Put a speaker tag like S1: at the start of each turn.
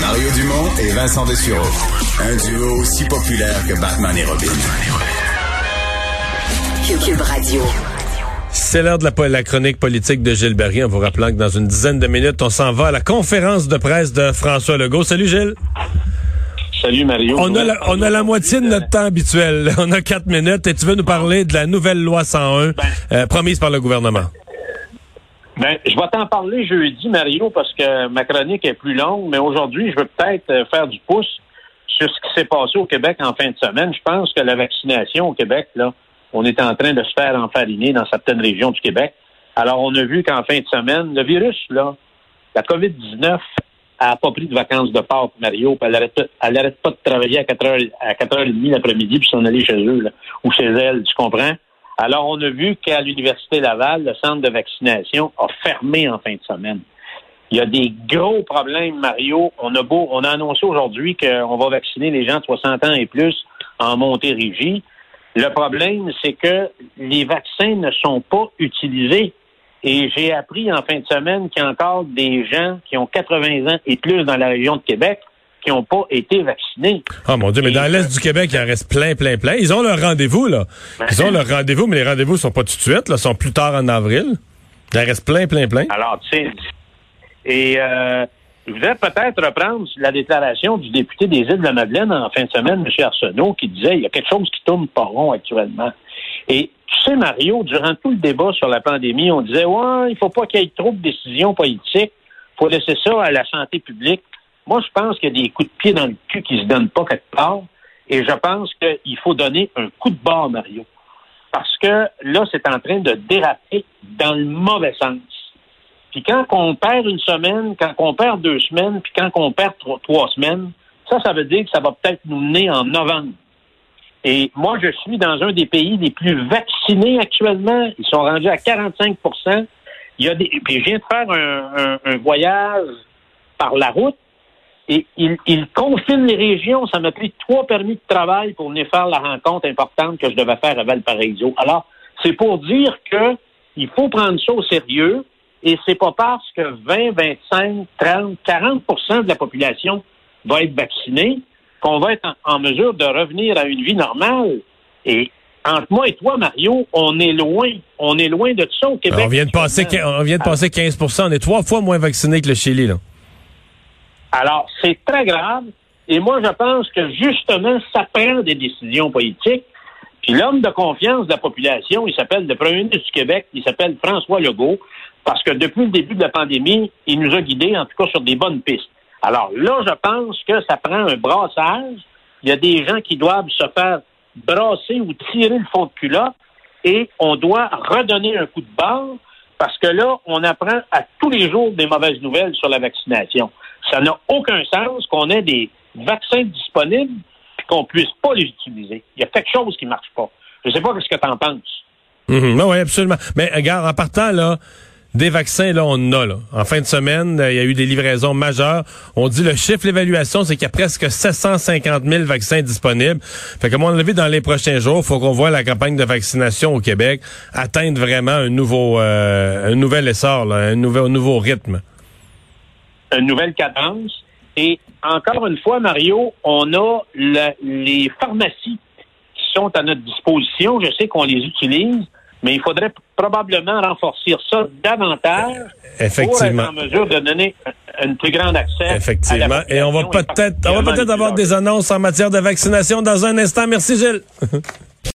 S1: Mario Dumont et Vincent Dessureau. Un duo aussi populaire que Batman et Robin.
S2: Cube Radio.
S3: C'est l'heure de la, la chronique politique de Gilles Berry. En vous rappelant que dans une dizaine de minutes, on s'en va à la conférence de presse de François Legault. Salut Gilles.
S4: Salut Mario.
S3: On a, la, on a la moitié de notre temps habituel. On a quatre minutes et tu veux nous parler de la nouvelle loi 101 euh, promise par le gouvernement?
S4: Ben, je vais t'en parler jeudi, Mario, parce que ma chronique est plus longue, mais aujourd'hui, je veux peut-être euh, faire du pouce sur ce qui s'est passé au Québec en fin de semaine. Je pense que la vaccination au Québec, là, on est en train de se faire enfariner dans certaines régions du Québec. Alors, on a vu qu'en fin de semaine, le virus, là, la COVID-19, elle n'a pas pris de vacances de Pâques, Mario, elle arrête, elle arrête pas de travailler à 4h, à 4h30 l'après-midi puis s'en aller chez eux, là, ou chez elle, tu comprends? Alors, on a vu qu'à l'Université Laval, le centre de vaccination a fermé en fin de semaine. Il y a des gros problèmes, Mario. On a beau, on a annoncé aujourd'hui qu'on va vacciner les gens de 60 ans et plus en Montérégie. Le problème, c'est que les vaccins ne sont pas utilisés. Et j'ai appris en fin de semaine qu'il y a encore des gens qui ont 80 ans et plus dans la région de Québec qui n'ont pas été vaccinés.
S3: Oh mon Dieu, mais dans l'Est du Québec, il en reste plein, plein, plein. Ils ont leur rendez-vous, là. Ils ont leur rendez-vous, mais les rendez-vous sont pas tout de suite, là, sont plus tard en avril. Il en reste plein, plein, plein.
S4: Alors, tu sais, et euh, je voudrais peut-être reprendre la déclaration du député des Îles de la Madeleine en fin de semaine, M. Arsenault, qui disait il y a quelque chose qui tourne pas rond actuellement. Et tu sais, Mario, durant tout le débat sur la pandémie, on disait Ouais, il faut pas qu'il y ait trop de décisions politiques, il faut laisser ça à la santé publique. Moi, je pense qu'il y a des coups de pied dans le cul qui se donnent pas quelque part. Et je pense qu'il faut donner un coup de barre, Mario. Parce que là, c'est en train de déraper dans le mauvais sens. Puis quand on perd une semaine, quand on perd deux semaines, puis quand on perd trois, semaines, ça, ça veut dire que ça va peut-être nous mener en novembre. Et moi, je suis dans un des pays les plus vaccinés actuellement. Ils sont rendus à 45 Il y a des, Puis je viens de faire un voyage par la route et il, il, confine les régions. Ça m'a pris trois permis de travail pour venir faire la rencontre importante que je devais faire à Valparaiso. Alors, c'est pour dire que il faut prendre ça au sérieux et c'est pas parce que 20, 25, 30, 40% de la population va être vaccinée qu'on va être en, en mesure de revenir à une vie normale. Et entre moi et toi, Mario, on est loin. On est loin de ça au Québec.
S3: on vient de passer, on vient de passer 15% On est trois fois moins vaccinés que le Chili, là.
S4: Alors, c'est très grave. Et moi, je pense que justement, ça prend des décisions politiques. Puis l'homme de confiance de la population, il s'appelle le premier ministre du Québec, il s'appelle François Legault, parce que depuis le début de la pandémie, il nous a guidés, en tout cas, sur des bonnes pistes. Alors là, je pense que ça prend un brassage. Il y a des gens qui doivent se faire brasser ou tirer le fond de culotte et on doit redonner un coup de barre parce que là, on apprend à tous les jours des mauvaises nouvelles sur la vaccination. Ça n'a aucun sens qu'on ait des vaccins disponibles et qu'on puisse pas les utiliser. Il y a quelque chose qui marche pas. Je sais pas ce que tu en penses.
S3: Mm oui, absolument. Mais regarde, en partant, là, des vaccins, là, on en a. Là. En fin de semaine, il y a eu des livraisons majeures. On dit le chiffre, l'évaluation, c'est qu'il y a presque 750 000 vaccins disponibles. Fait que, à mon avis, dans les prochains jours, faut qu'on voit la campagne de vaccination au Québec atteindre vraiment un nouveau, euh, un nouvel essor, là, un, nouvel, un nouveau rythme.
S4: Une nouvelle cadence. Et encore une fois, Mario, on a le, les pharmacies qui sont à notre disposition. Je sais qu'on les utilise mais il faudrait probablement renforcer ça davantage
S3: Effectivement.
S4: pour être en mesure de donner un plus grand accès.
S3: Effectivement. Et on va peut-être, on va peut-être avoir des annonces en matière de vaccination dans un instant. Merci Gilles.